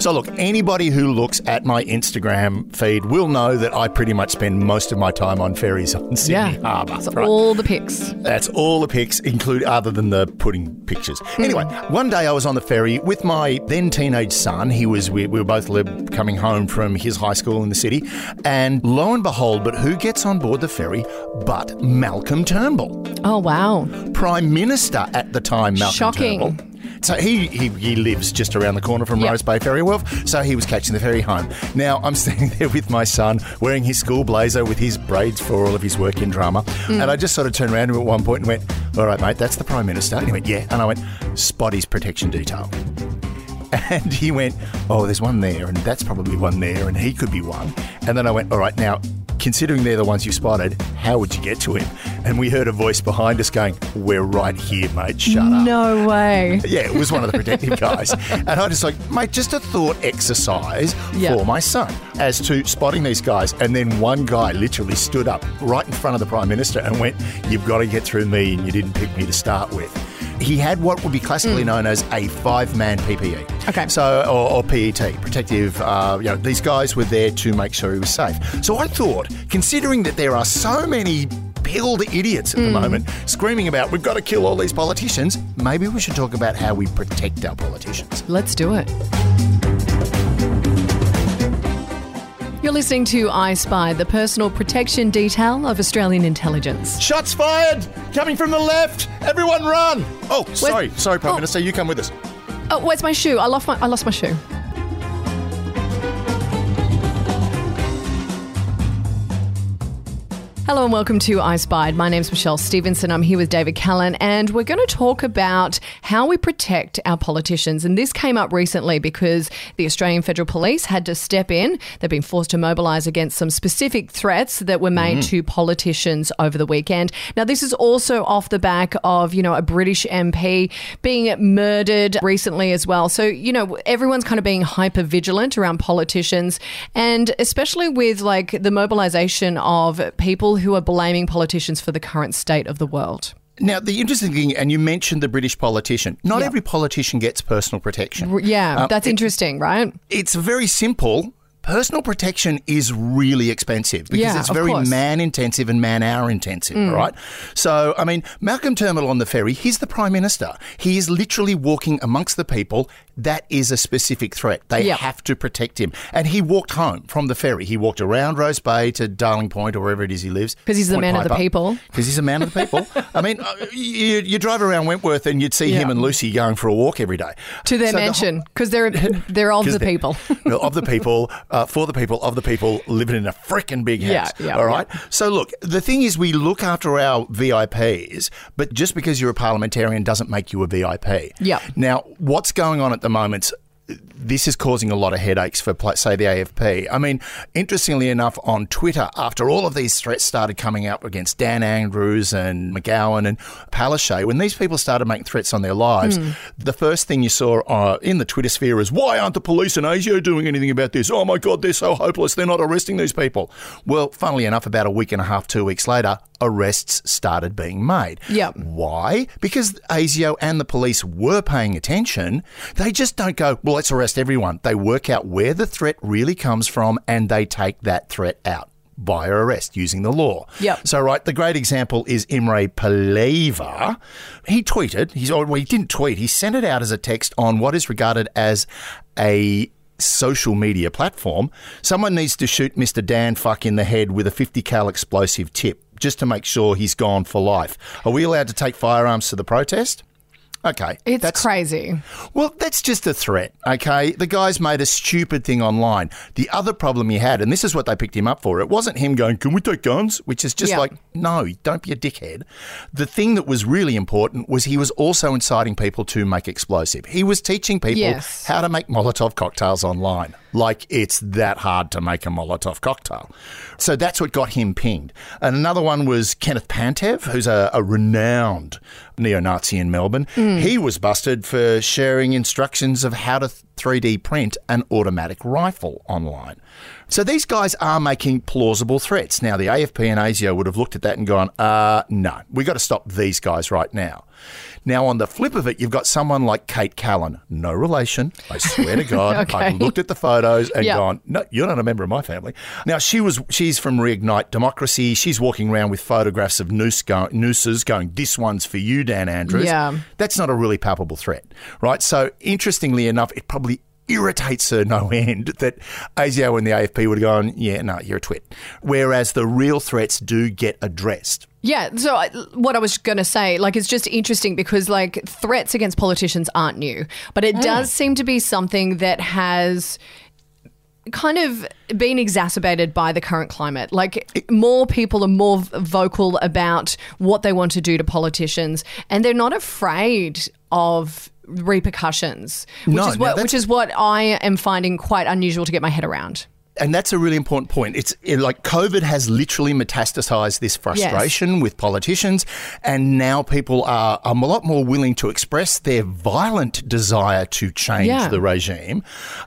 So, look, anybody who looks at my Instagram feed will know that I pretty much spend most of my time on ferries on Sydney Yeah. Harbour. It's right? all the pics. That's all the pics, include other than the pudding pictures. Hmm. Anyway, one day I was on the ferry with my then teenage son. He was we, we were both coming home from his high school in the city, and lo and behold, but who gets on board the ferry but Malcolm Turnbull, Oh, wow. Prime Minister at the time. Malcolm Shocking. Turnbull. So he, he he lives just around the corner from Yep. Rose Bay Ferry Wharf. So he was catching the ferry home. Now I'm standing there with my son, wearing his school blazer with his braids for all of his work in drama, mm. and I just sort of turned around to him at one point and went, "All right, mate, that's the Prime Minister." And he went, "Yeah," and I went, "Spotty's protection detail." And he went, Oh, there's one there, and that's probably one there, and he could be one. And then I went, All right, now, considering they're the ones you spotted, how would you get to him? And we heard a voice behind us going, We're right here, mate, shut up. No way. Yeah, it was one of the protective guys. And I just like, mate, just a thought exercise Yeah. for my son as to spotting these guys. And then one guy literally stood up right in front of the Prime Minister and went, You've got to get through me, and you didn't pick me to start with. He had what would be classically known as a five man PPE. Mm. Okay. So, or, or PET, protective, uh, you know, these guys were there to make sure he was safe. So I thought, considering that there are so many pilled idiots at the Mm. moment screaming about we've got to kill all these politicians, maybe we should talk about how we protect our politicians. Let's do it. You're listening to I Spy, the personal protection detail of Australian intelligence. Shots fired! Coming from the left! Everyone run! Oh, sorry, sorry, Prime Oh. Minister, you come with us. Oh, where's my shoe? I lost my I lost my shoe. Hello and welcome to I Spied. My name's Michelle Stevenson. I'm here with David Callan, and we're going to talk about how we protect our politicians. And this came up recently because the Australian Federal Police had to step in. They've been forced to mobilise against some specific threats that were made mm-hmm. to politicians over the weekend. Now, this is also off the back of, you know, a British MP being murdered recently as well. So, you know, everyone's kind of being hyper vigilant around politicians, and especially with like the mobilisation of people who are blaming politicians for the current state of the world. Now, the interesting thing, and you mentioned the British politician, not Yeah. every politician gets personal protection. Yeah, Um, that's it- interesting, right? It's very simple. Personal protection is really expensive because Yeah, it's very. Mm. man intensive and man hour intensive, all right? So, I mean, Malcolm Turnbull on the ferry, he's the Prime Minister. He is literally walking amongst the people. That is a specific threat. They Yep. have to protect him. And he walked home from the ferry. He walked around Rose Bay to Darling Point or wherever it is he lives. Because he's the man of the people. Because he's a man of the people. I mean, uh, you, you drive around Wentworth and you'd see him and Lucy going for a walk every day. To their So the mansion because they're they're of the people. Of the people, uh, for the people, of the people, living in a freaking big Yeah, house. yeah, all right. So look, the thing is, we look after our VIPs, but just because you're a parliamentarian doesn't make you a VIP. Yeah. Now, what's going on at the moment? This is causing a lot of headaches for, say, the AFP. I mean, interestingly enough, on Twitter, after all of these threats started coming out against Dan Andrews and McGowan and Palaszczuk, when these people started making threats on their lives, Hmm. the first thing you saw uh, in the Twitter sphere is, why aren't the police in ASIO doing anything about this? Oh my God, they're so hopeless. They're not arresting these people. Well, funnily enough, about a week and a half, two weeks later, arrests started being made. Yep. Why? Because ASIO and the police were paying attention. They just don't go, well, let's arrest everyone. They work out where the threat really comes from and they take that threat out via arrest using the law. Yep. So, right, the great example is Imre Paleva. He tweeted, he's, or well, he didn't tweet, he sent it out as a text on what is regarded as a social media platform. Someone needs to shoot Mr. Dan Fuck in the head with a 50 cal explosive tip just to make sure he's gone for life. Are we allowed to take firearms to the protest? Okay. It's that's- crazy. well, that's just a threat, okay? The guy's made a stupid thing online. The other problem he had, and this is what they picked him up for, it wasn't him going, Can we take guns? Which is just Yeah. like, no, don't be a dickhead. The thing that was really important was he was also inciting people to make explosive. He was teaching people Yes. how to make Molotov cocktails online. Like it's that hard to make a Molotov cocktail. So that's what got him pinged. And another one was Kenneth Pantev, who's a, a renowned neo Nazi in Melbourne. He was busted for sharing instructions of how to 3D print an automatic rifle online. So these guys are making plausible threats. Now, the AFP and ASIO would have looked at that and gone, uh, no, we've got to stop these guys right now. Now, on the flip of it, you've got someone like Kate Callan, no relation. I swear to God, Okay. I've looked at the photos and Yeah. gone, no, you're not a member of my family. Now, she was she's from Reignite Democracy. She's walking around with photographs of noose go, nooses going, this one's for you, Dan Andrews. Yeah. That's not a really palpable threat, right? So, interestingly enough, it probably irritates her no end that ASIO and the AFP would have gone, yeah, no, you're a twit. Whereas the real threats do get addressed. Yeah, so I, what I was going to say, like, it's just interesting because, like, threats against politicians aren't new, but it mm. does seem to be something that has kind of been exacerbated by the current climate. Like, more people are more vocal about what they want to do to politicians, and they're not afraid of repercussions, which No, is what that's- which is what I am finding quite unusual to get my head around. And that's a really important point. It's it, like COVID has literally metastasized this frustration with politicians, and now people are, are a lot more willing to express their violent desire to change Yeah. the regime,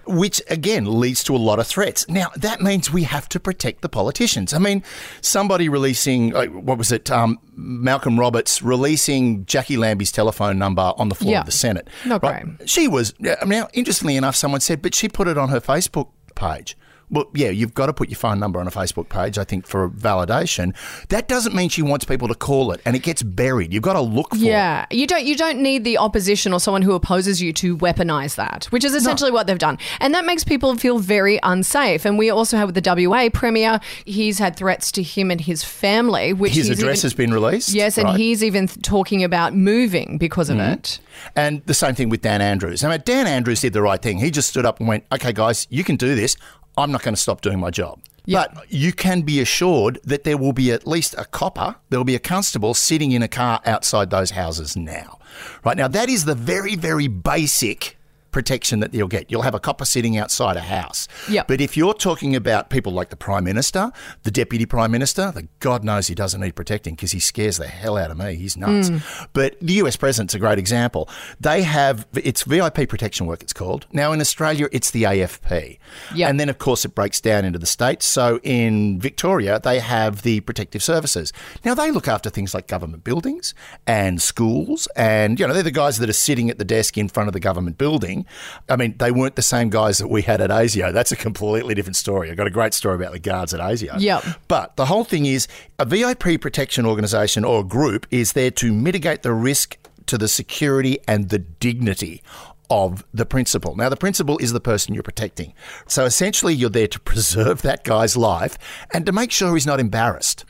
which again leads to a lot of threats. Now, that means we have to protect the politicians. I mean, somebody releasing, uh, what was it, um, Malcolm Roberts releasing Jacqui Lambie's telephone number on the floor Yeah. of the Senate. Not great. She was, now, interestingly enough, someone said, but she put it on her Facebook page. Well, yeah, you've got to put your phone number on a Facebook page, I think, for validation. That doesn't mean she wants people to call it, and it gets buried. You've got to look for it. Yeah, you don't you don't need the opposition or someone who opposes you to weaponize that, which is essentially what they've done, and that makes people feel very unsafe. And we also have with the WA premier, he's had threats to him and his family, which His address even- has been released. Yes, and right? Mm-hmm. he's even th- talking about moving because of it. And the same thing with Dan Andrews. I mean, Dan Andrews did the right thing. He just stood up and went, okay, guys, you can do this. I'm not going to stop doing my job. Yeah. But you can be assured that there will be at least a copper, there will be a constable sitting in a car outside those houses now. Right now, that is the very, very basic protection that you'll get. You'll have a copper sitting outside a house. Yep. But if you're talking about people like the Prime Minister, the Deputy Prime Minister, the God knows he doesn't need protecting because he scares the hell out of me. He's nuts. Hmm. But the US President's a great example. They have, it's VIP protection work, it's called. Now in Australia, it's the AFP. Yep. And then, of course, it breaks down into the states. So in Victoria, they have the protective services. Now they look after things like government buildings and schools. And, you know, they're the guys that are sitting at the desk in front of the government building. I mean, they weren't the same guys that we had at ASIO. That's a completely different story. I've got a great story about the guards at ASIO. Yep. But the whole thing is a VIP protection organisation or group is there to mitigate the risk to the security and the dignity of the principal. Now, the principal is the person you're protecting. So essentially, you're there to preserve that guy's life and to make sure he's not embarrassed.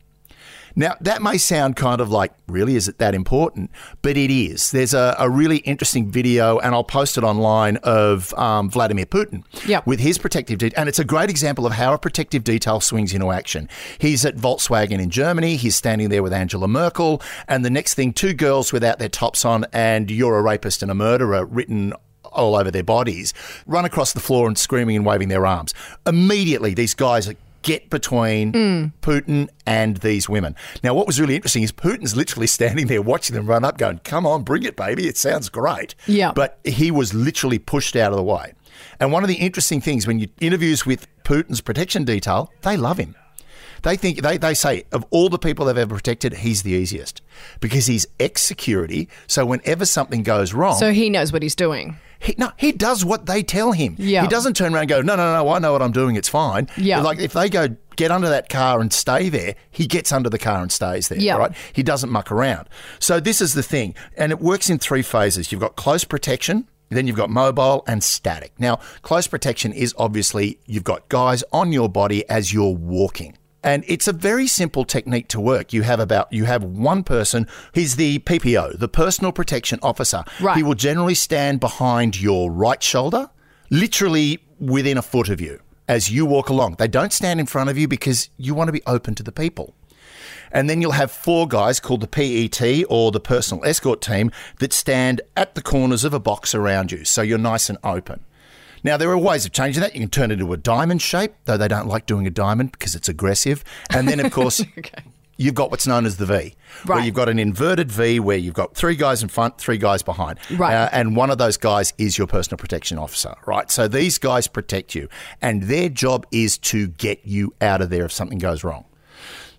Now, that may sound kind of like, really, is it that important? But it is. There's a, a really interesting video, and I'll post it online, of um, Vladimir Putin Yep. with his protective detail. And it's a great example of how a protective detail swings into action. He's at Volkswagen in Germany. He's standing there with Angela Merkel. And the next thing, two girls without their tops on, and you're a rapist and a murderer written all over their bodies, run across the floor and screaming and waving their arms. Immediately, these guys get between hmm. Putin and these women. Now, what was really interesting is Putin's literally standing there watching them run up, going, Come on, bring it, baby. It sounds great. Yeah. But he was literally pushed out of the way. And one of the interesting things when you interviews with Putin's protection detail, they love him. They think they, they say of all the people they've ever protected, he's the easiest because he's ex security. So whenever something goes wrong, So he knows what he's doing. he, no, he does what they tell him. Yeah. He doesn't turn around and go, no, no, no, I know what I'm doing. It's fine. Yeah. Like if they go get under that car and stay there, he gets under the car and stays there. Yeah. Right. He doesn't muck around. So this is the thing, and it works in three phases. You've got close protection. Then you've got mobile and static. Now, close protection is obviously you've got guys on your body as you're walking. And it's a very simple technique to work. You have about you have one person, he's the PPO, the personal protection officer. Right. He will generally stand behind your right shoulder, literally within a foot of you as you walk along. They don't stand in front of you because you want to be open to the people. And then you'll have four guys called the PET or the personal escort team that stand at the corners of a box around you. So you're nice and open. Now, there are ways of changing that. You can turn it into a diamond shape, though they don't like doing a diamond because it's aggressive. And then, of course, you've got what's known as the V, where you've got an inverted V where you've got three guys in front, three guys behind. Right. Uh, and one of those guys is your personal protection officer, right? So these guys protect you, and their job is to get you out of there if something goes wrong.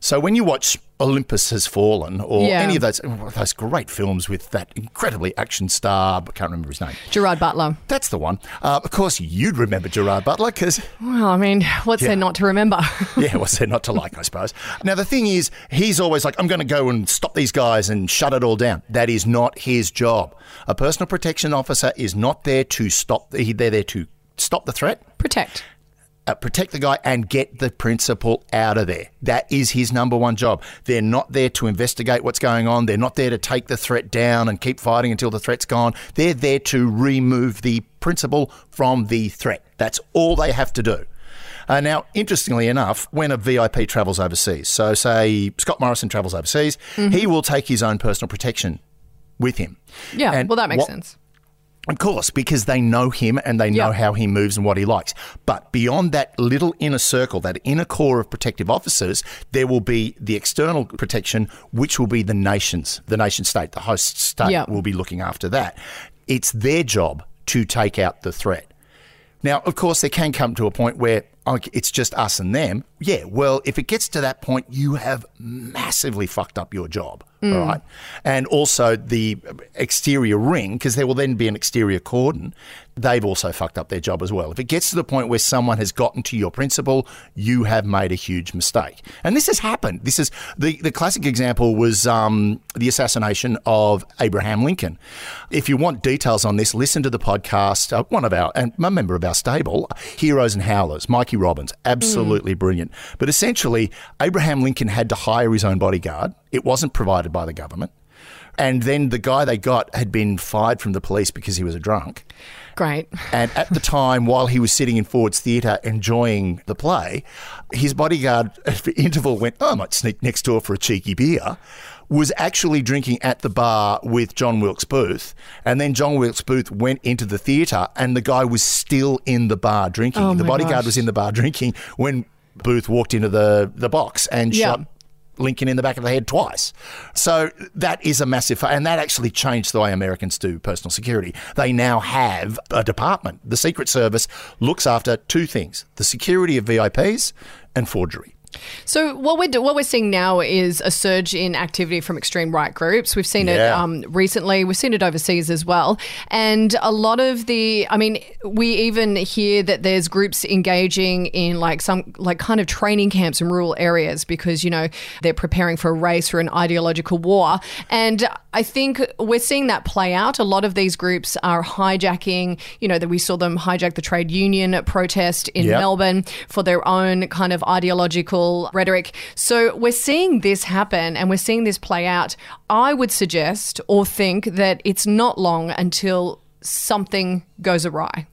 So when you watch Olympus Has Fallen or Yeah. any of those those great films with that incredibly action star, I can't remember his name. Gerard Butler. That's the one. Uh, of course, you'd remember Gerard Butler because Well, I mean, what's Yeah. there not to remember? yeah, what's there not to like, I suppose. Now, the thing is, he's always like, I'm going to go and stop these guys and shut it all down. That is not his job. A personal protection officer is not there to stop, they're there to stop the threat, Protect. Uh, protect the guy, and get the principal out of there. That is his number one job. They're not there to investigate what's going on. They're not there to take the threat down and keep fighting until the threat's gone. They're there to remove the principal from the threat. That's all they have to do. Uh, now, interestingly enough, when a VIP travels overseas, so say Scott Morrison travels overseas, he will take his own personal protection with him. Yeah, And well, that makes what- sense. Of course, because they know him and they know Yeah. how he moves and what he likes. But beyond that little inner circle, that inner core of protective officers, there will be the external protection, which will be the nations, the nation state, the host state Yeah. will be looking after that. It's their job to take out the threat. Now, of course, there can come to a point where okay, it's just us and them. Yeah, well, if it gets to that point, you have massively fucked up your job. All right. And also the exterior ring, because there will then be an exterior cordon, they've also fucked up their job as well. If it gets to the point where someone has gotten to your principal, you have made a huge mistake. And this has happened. This is the, the classic example was um, the assassination of Abraham Lincoln. If you want details on this, listen to the podcast. Uh, one of our, and a member of our stable, Heroes and Howlers, Mikey Robins, absolutely mm. brilliant. But essentially, Abraham Lincoln had to hire his own bodyguard. It wasn't provided by the government. And then the guy they got had been fired from the police because he was a drunk. Great. And at the time, while he was sitting in Ford's Theatre enjoying the play, his bodyguard at the interval went, oh, I might sneak next door for a cheeky beer. Was actually drinking at the bar with John Wilkes Booth. And then John Wilkes Booth went into the theatre and the guy was still in the bar drinking. Oh the bodyguard gosh. was in the bar drinking when Booth walked into the, the box and Yeah. shot Lincoln in the back of the head twice. So that is a massive, and that actually changed the way Americans do personal security. They now have a department. The Secret Service looks after two things the security of VIPs and forgery. So what we're do- what we're seeing now is a surge in activity from extreme right groups. We've seen it um, recently. We've seen it overseas as well, and a lot of the. I mean, we even hear that there's groups engaging in like some like kind of training camps in rural areas because you know they're preparing for a race or an ideological war, and I think we're seeing that play out. A lot of these groups are hijacking. You know that we saw them hijack the trade union protest in Yep. Melbourne for their own kind of ideological rhetoric. So we're seeing this happen and we're seeing this play out. I would suggest or think that it's not long until something goes awry.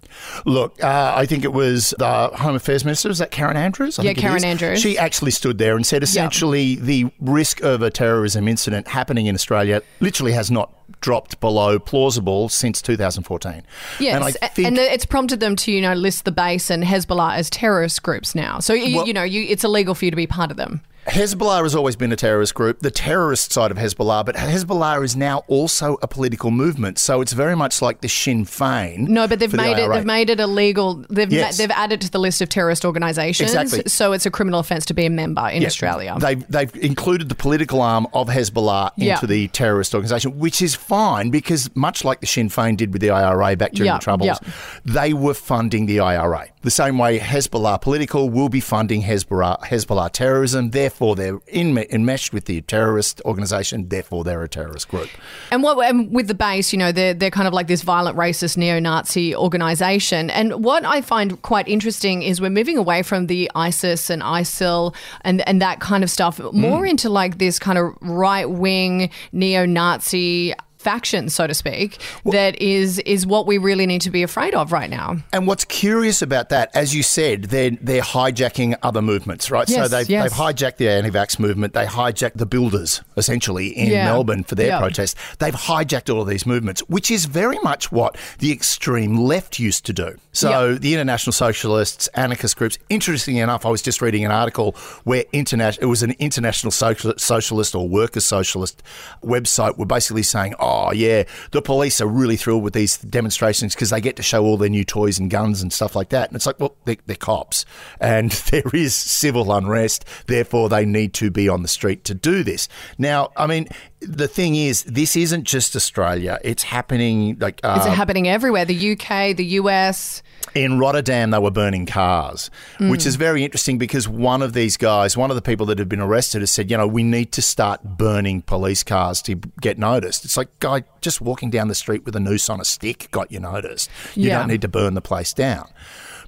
Look, uh, I think it was the Home Affairs Minister, was that Karen Andrews? I Yeah, Karen. Andrews. She actually stood there and said essentially the risk of a terrorism incident happening in Australia literally has not dropped below plausible since 2014. Yes, And think and it's prompted them to you know list the base and Hezbollah as terrorist groups now. So you, Well- you know you, it's illegal for you to be part of them. Hezbollah has always been a terrorist group, the terrorist side of Hezbollah, but Hezbollah is now also a political movement. So it's very much like the Sinn Féin. No, but they've for the made it. They've made it illegal. They've Yes. ma- they've added to the list of terrorist organisations. Exactly. So it's a criminal offence to be a member in Yeah, Australia. They've, they've included the political arm of Hezbollah into Yeah. the terrorist organisation, which is fine because much like the Sinn Féin did with the IRA back during Yeah, the Troubles, yeah. they were funding the IRA. The same way Hezbollah political will be funding Hezbollah, Hezbollah terrorism. Therefore, they're in, enmeshed with the terrorist organisation. Therefore, they're a terrorist group. And what and with the base, you know, they're they're kind of like this violent, racist, neo-Nazi organization. And what I find quite interesting is we're moving away from the ISIS and ISIL and and that kind of stuff, more hmm. into like this kind of right-wing neo-Nazi faction, so to speak, that is is what we really need to be afraid of right now. And what's curious about that, as you said, they're they're hijacking other movements, right? so they've, yes. they've hijacked the anti-vax movement. They hijacked the builders essentially in Yeah. Melbourne for their Yeah. protest. They've hijacked all of these movements, which is very much what the extreme left used to do. So Yeah. the international socialists, anarchist groups. Interestingly enough, I was just reading an article where international it was an international social, socialist or workers socialist website were basically saying, "Oh, oh, yeah, the police are really thrilled with these demonstrations because they get to show all their new toys and guns and stuff like that. And it's like, well, they're, they're cops and there is civil unrest. Therefore, they need to be on the street to do this. Now, I mean, the thing is, this isn't just Australia. It's happening like uh, Is it happening everywhere? The UK, the US. In Rotterdam, they were burning cars, which is mm. very interesting because one of these guys, one of the people that had been arrested, has said, you know, we need to start burning police cars to get noticed. It's like, guy, just walking down the street with a noose on a stick got you noticed. You Yeah. don't need to burn the place down.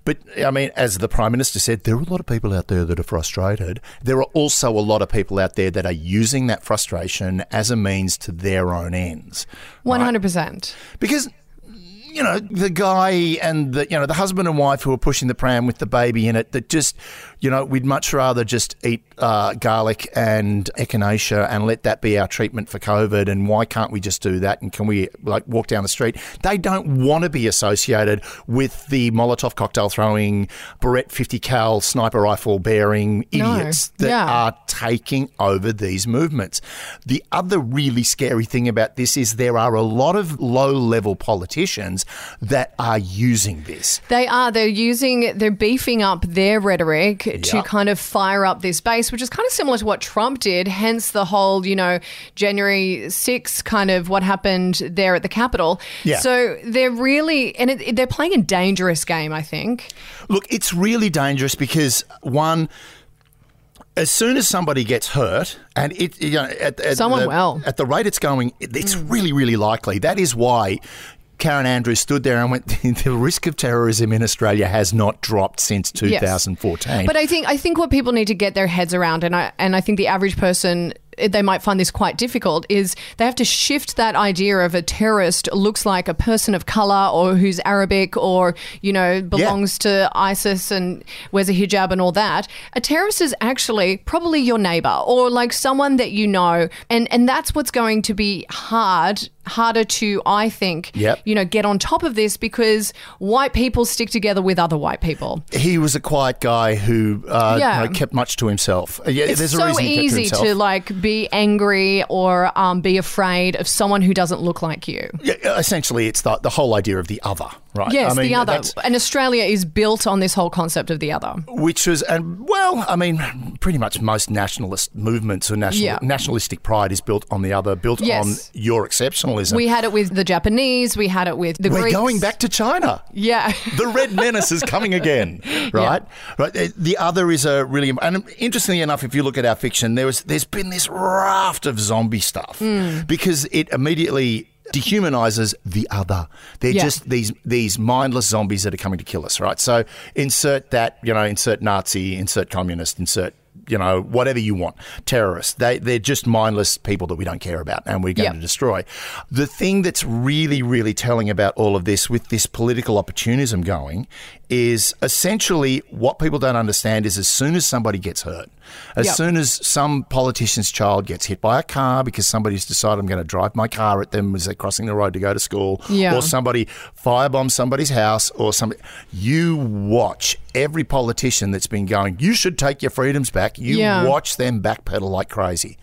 But I mean, as the Prime Minister said, there are a lot of people out there that are frustrated. There are also a lot of people out there that are using that frustration as a means to their own ends. One hundred percent. Because you know the guy and the you know the husband and wife who are pushing the pram with the baby in it that just you know we'd much rather just eat uh, garlic and echinacea and let that be our treatment for COVID and why can't we just do that and can we like walk down the street they don't want to be associated with the Molotov cocktail throwing Barrett 50 cal sniper rifle bearing No. idiots that Yeah. are taking over these movements. The other really scary thing about this is there are a lot of low level politicians that are using this. They are. They're using. They're beefing up their rhetoric to kind of fire up this base, which is kind of similar to what Trump did. Hence the whole, you know, January 6th kind of what happened there at the Capitol. Yeah. So they're really, and it, they're playing a dangerous game. I think. Look, it's really dangerous because one. As soon as somebody gets hurt, and it, you know, at, at Someone the, will. at the rate it's going, it- it's mm. really, really likely. That is why Karen Andrews stood there and went, "The risk of terrorism in Australia has not dropped since Yes. 2014." But I think I think what people need to get their heads around, and I and I think the average person they might find this quite difficult is they have to shift that idea of a terrorist looks like a person of color or who's Arabic or you know belongs to ISIS and wears a hijab and all that. A terrorist is actually probably your neighbor or like someone that you know, and and that's what's going to be hard harder to I think Yep. you know get on top of this because white people stick together with other white people. he was a quiet guy who uh, Yeah. you know, kept much to himself. Yeah, it's there's a so reason he kept to easy to like be angry or um, be afraid of someone who doesn't look like you. Yeah, essentially, it's the, the whole idea of the other, right? Yes, I mean, the other. And Australia is built on this whole concept of the other. Which is, and well, I mean, pretty much most nationalist movements or national, Yeah. nationalistic pride is built on the other, built Yes. on your exceptionalism. We had it with the Japanese. We had it with the We're Greeks. going back to China. Yeah. the red menace is coming again, right? Right. Uh, The other is a really, and interestingly enough, if you look at our fiction, there was there's been this raft of zombie stuff Hmm. because it immediately dehumanizes the other. They're Yeah. just these these mindless zombies that are coming to kill us, right? So insert that, you know, insert Nazi, insert communist, insert you know whatever you want, terrorists. They they're just mindless people that we don't care about and we're going Yep. to destroy. The thing that's really, really telling about all of this with this political opportunism going is essentially what people don't understand is as soon as somebody gets hurt, as Yep. soon as some politician's child gets hit by a car because somebody's decided I'm going to drive my car at them as they're crossing the road to go to school, Yeah. or somebody firebombs somebody's house, or somebody, you watch every politician that's been going, you should take your freedoms back. You Yeah. watch them backpedal like crazy.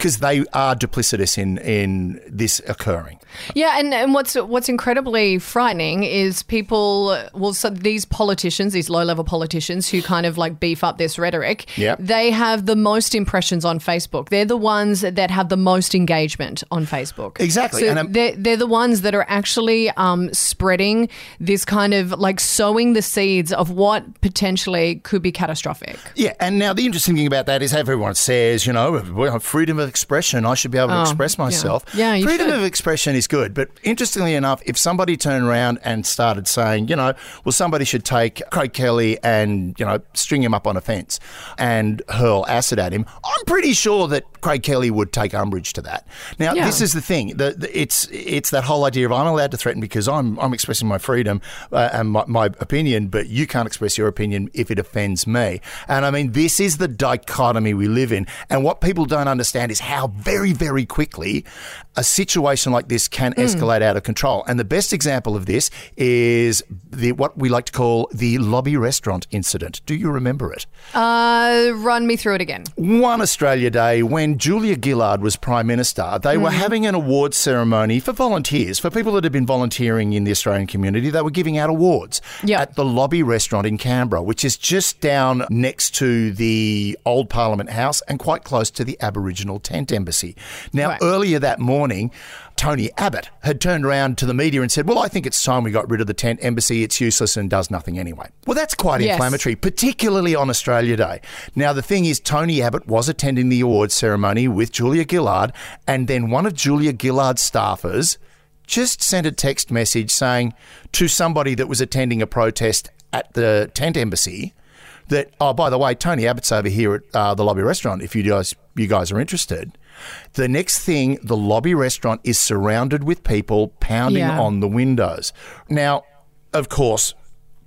Because they are duplicitous in, in this occurring. Yeah, and, and what's what's incredibly frightening is people. Well, so these politicians, these low level politicians who kind of like beef up this rhetoric, Yep. they have the most impressions on Facebook. They're the ones that have the most engagement on Facebook. Exactly, So and they're they're the ones that are actually um, spreading this kind of like sowing the seeds of what potentially could be catastrophic. Yeah, and now the interesting thing about that is everyone says, you know, freedom of expression, I should be able to Oh, express myself. Yeah, you freedom should. of expression is good, but interestingly enough, if somebody turned around and started saying, you know, well, somebody should take Craig Kelly and, you know, string him up on a fence and hurl acid at him, I'm pretty sure that Craig Kelly would take umbrage to that. Now, Yeah. this is the thing. The, the, it's it's that whole idea of I'm allowed to threaten because I'm I'm expressing my freedom uh, and my, my opinion, but you can't express your opinion if it offends me. And I mean, this is the dichotomy we live in. And what people don't understand is how very, very quickly a situation like this can escalate out of control. And the best example of this is the what we like to call the lobby restaurant incident. Do you remember it? Uh, run me through it again. One Australia Day, when Julia Gillard was Prime Minister, they were having an awards ceremony for volunteers, for people that had been volunteering in the Australian community. They were giving out awards Yep. at the Lobby Restaurant in Canberra, which is just down next to the old Parliament House and quite close to the Aboriginal Tent Embassy. Now, Right. earlier that morning, Tony Abbott had turned around to the media and said, Well, I think it's time we got rid of the tent embassy. It's useless and does nothing anyway. Well, that's quite Yes. inflammatory, particularly on Australia Day. Now, the thing is, Tony Abbott was attending the awards ceremony with Julia Gillard, and then one of Julia Gillard's staffers just sent a text message saying to somebody that was attending a protest at the tent embassy that, oh, by the way, Tony Abbott's over here at uh, the lobby restaurant if you guys, you guys are interested. The next thing, the lobby restaurant is surrounded with people pounding Yeah. on the windows. Now, of course,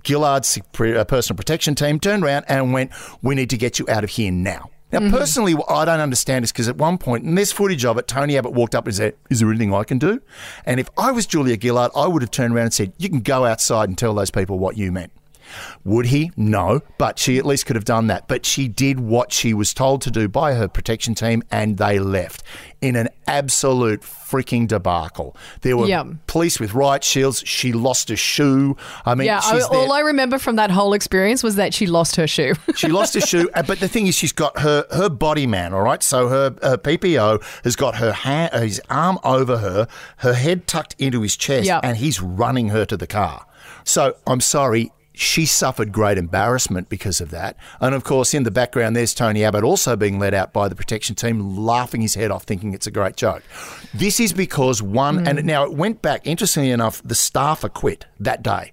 Gillard's uh, personal protection team turned around and went, We need to get you out of here now. Now, personally, what I don't understand is because at one point, and there's footage of it, Tony Abbott walked up and said, Is there anything I can do? And if I was Julia Gillard, I would have turned around and said, You can go outside and tell those people what you meant. Would he? No, but she at least could have done that. But she did what she was told to do by her protection team, and they left in an absolute freaking debacle. There were Yeah. police with riot shields. She lost a shoe. I mean, Yeah, I, all I remember from that whole experience was that she lost her shoe. She lost a shoe, uh, but the thing is, she's got her her body man. All right, so her, her PPO has got her hand, his arm over her, her head tucked into his chest, Yep. and he's running her to the car. So I'm sorry. She suffered great embarrassment because of that. And of course, in the background, there's Tony Abbott also being let out by the protection team, laughing his head off, thinking it's a great joke. This is because one, and mm. now it went back, interestingly enough, the staffer quit that day.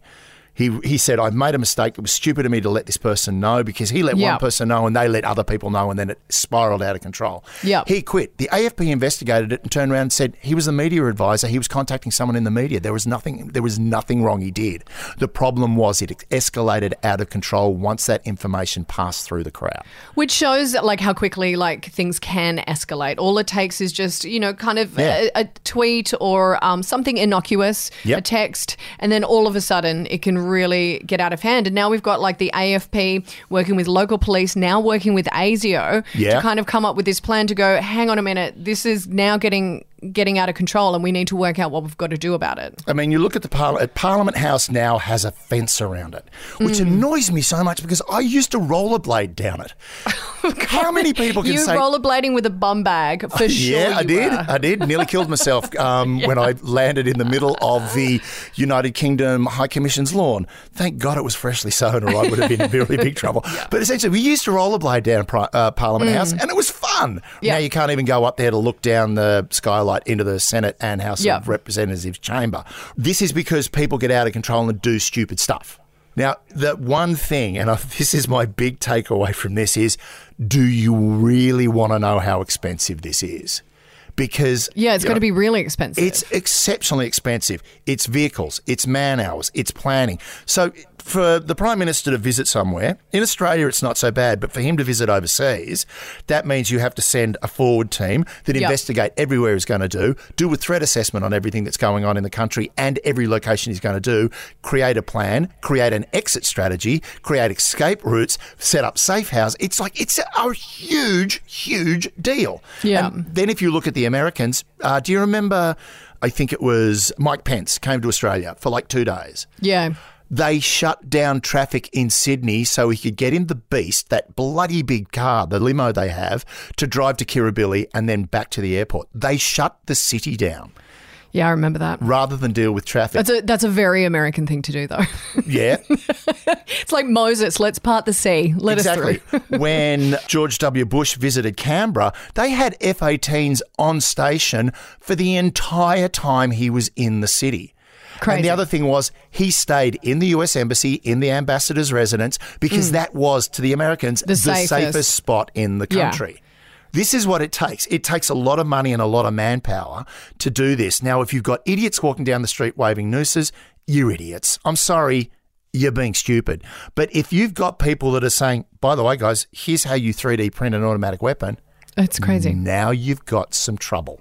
He, he said, I've made a mistake. It was stupid of me to let this person know because he let Yeah. one person know and they let other people know and then it spiraled out of control. Yeah. He quit. The AFP investigated it and turned around and said he was the media advisor. He was contacting someone in the media. There was nothing there was nothing wrong he did. The problem was it escalated out of control once that information passed through the crowd. Which shows like how quickly like things can escalate. All it takes is just you know kind of Yeah. a, a tweet or um, something innocuous, Yep. a text, and then all of a sudden it can really get out of hand. And now we've got like the AFP working with local police, now working with ASIO Yeah. to kind of come up with this plan to go. Hang on a minute, this is now getting getting out of control, and we need to work out what we've got to do about it. I mean, you look at the Parliament. Parliament House now has a fence around it, which Mm. annoys me so much because I used to rollerblade down it. How many people can You say rollerblading with a bum bag for sure. Yeah, I did. were. I did. Nearly killed myself um, when I landed in the middle of the United Kingdom High Commission's lawn. Thank God it was freshly sown, or I would have been in really big trouble. But essentially, we used to rollerblade down uh, Parliament House, and it was fun. Mm. Yeah. Now you can't even go up there to look down the into the Senate and House Yeah. of Representatives chamber. This is because people get out of control and do stupid stuff. Now, the one thing, and I, this is my big takeaway from this, is do you really want to know how expensive this is? Because Yeah, it's going know, to be really expensive. it's exceptionally expensive. It's vehicles, it's man hours, it's planning. So for the Prime Minister to visit somewhere, in Australia it's not so bad, but for him to visit overseas, that means you have to send a forward team that Yep. investigate everywhere he's going to do, do a threat assessment on everything that's going on in the country and every location he's going to do, create a plan, create an exit strategy, create escape routes, set up safe house. It's like it's a, a huge, huge deal. Yeah. And then if you look at the Americans, uh, do you remember? I think it was Mike Pence came to Australia for like two days. yeah. They shut down traffic in Sydney so he could get in the Beast, that bloody big car, the limo they have, to drive to Kirribilli and then back to the airport. They shut the city down Yeah, I remember that. rather than deal with traffic. That's a that's a very American thing to do, though. yeah, it's like Moses. Let's part the sea. Let exactly. us through. when George W. Bush visited Canberra, they had F 18s on station for the entire time he was in the city. And the other thing was he stayed in the US Embassy, in the ambassador's residence, because that was, to the Americans, the, Mm. safest. spot in the Yeah. country. This is what it takes. It takes a lot of money and a lot of manpower to do this. Now, if you've got idiots walking down the street waving nooses, you're idiots. I'm sorry, you're being stupid. But if you've got people that are saying, by the way, guys, here's how you 3D print an automatic weapon, It's crazy. Now you've got some trouble.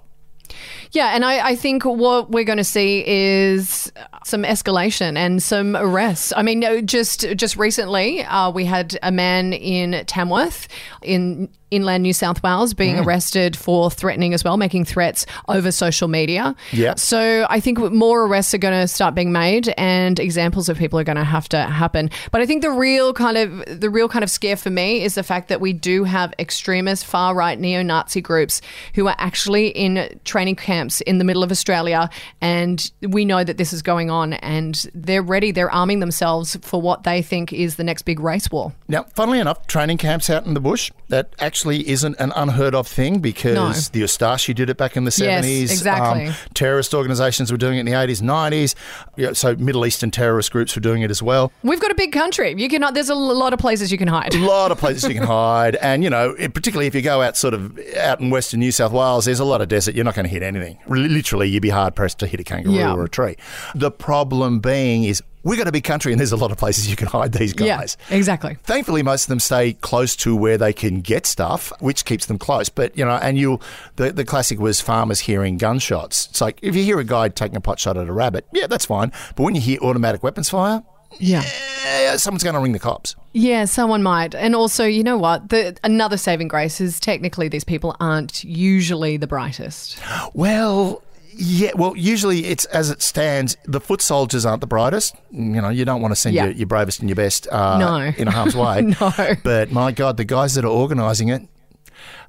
Yeah, and I, I think what we're going to see is some escalation and some arrests. I mean, just just recently, uh, we had a man in Tamworth in inland New South Wales being Mm. arrested for threatening as well, making threats over social media. Yeah. So I think more arrests are going to start being made, and examples of people are going to have to happen. But I think the real kind of the real kind of scare for me is the fact that we do have extremist far right neo Nazi groups who are actually in training camps in the middle of Australia, and we know that this is going on, and they're ready. They're arming themselves for what they think is the next big race war. Now, funnily enough, training camps out in the bush, that actually isn't an unheard of thing because No. the Ustashi did it back in the 70s. Yes, exactly. Um, terrorist organizations were doing it in the 80s, 90s. Yeah, so Middle Eastern terrorist groups were doing it as well. We've got a big country. You cannot. There's a lot of places you can hide. A lot of places you can hide. And, you know, it- particularly if you go out sort of out in Western New South Wales, there's a lot of desert. You're not going to hit anything. Literally, you'd be hard pressed to hit a kangaroo Yeah. or a tree. The problem being is we've got to be country and there's a lot of places you can hide these guys. Yeah, exactly. Thankfully, most of them stay close to where they can get stuff, which keeps them close. But you know, and you, the the classic was farmers hearing gunshots. It's like if you hear a guy taking a pot shot at a rabbit, yeah, that's fine. But when you hear automatic weapons fire, Yeah. eh, someone's going to ring the cops. Yeah, someone might. And also, you know what? The another saving grace is technically these people aren't usually the brightest. Well. Yeah, well, usually it's as it stands. The foot soldiers aren't the brightest. You know, you don't want to send Yeah. your, your bravest and your best uh, No. in harm's way. No. But my God, the guys that are organising it,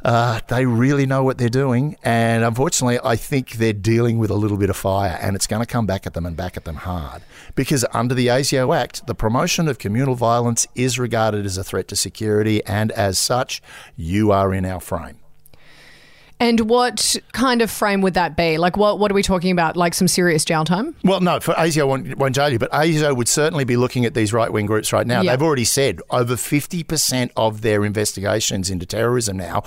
uh, they really know what they're doing. And unfortunately, I think they're dealing with a little bit of fire, and it's going to come back at them and back at them hard. Because under the ASIO Act, the promotion of communal violence is regarded as a threat to security, and as such, you are in our frame. And what kind of frame would that be? Like, what what are we talking about? Like some serious jail time? Well, no, for ASIO won't, won't jail you, but ASIO would certainly be looking at these right wing groups right now. Yeah. They've already said over 50% of their investigations into terrorism now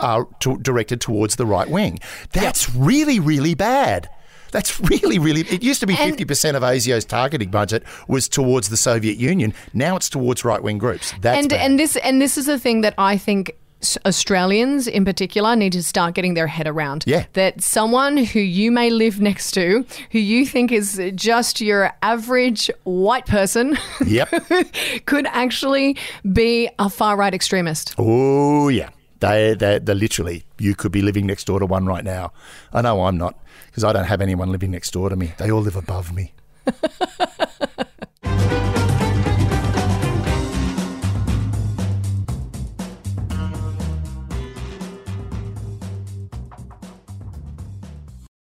are to, directed towards the right wing. That's really, really bad. That's really, really. It used to be 50% of ASIO's targeting budget was towards the Soviet Union. Now it's towards right wing groups. That's and bad. and this and this is the thing that I think Australians in particular need to start getting their head around. Yeah. That someone who you may live next to, who you think is just your average white person, Yep. could actually be a far right extremist. Oh, yeah. They, they, they literally, you could be living next door to one right now. I know I'm not because I don't have anyone living next door to me. They all live above me.